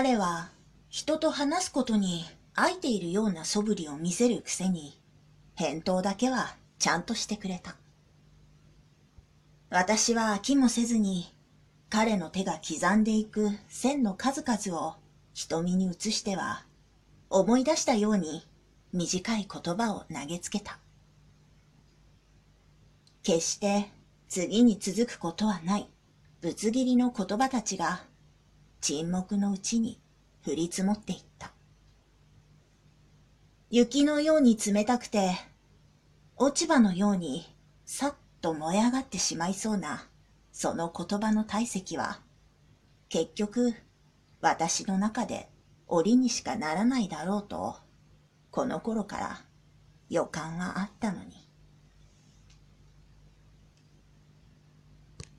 彼は人と話すことに飽いているような素振りを見せるくせに、返答だけはちゃんとしてくれた。私は飽きもせずに、彼の手が刻んでいく線の数々を瞳に映しては、思い出したように短い言葉を投げつけた。決して次に続くことはないぶつ切りの言葉たちが沈黙のうちに降り積もっていった。雪のように冷たくて、落ち葉のようにさっと燃え上がってしまいそうなその言葉の体積は、結局私の中で檻にしかならないだろうと、この頃から予感はあったのに。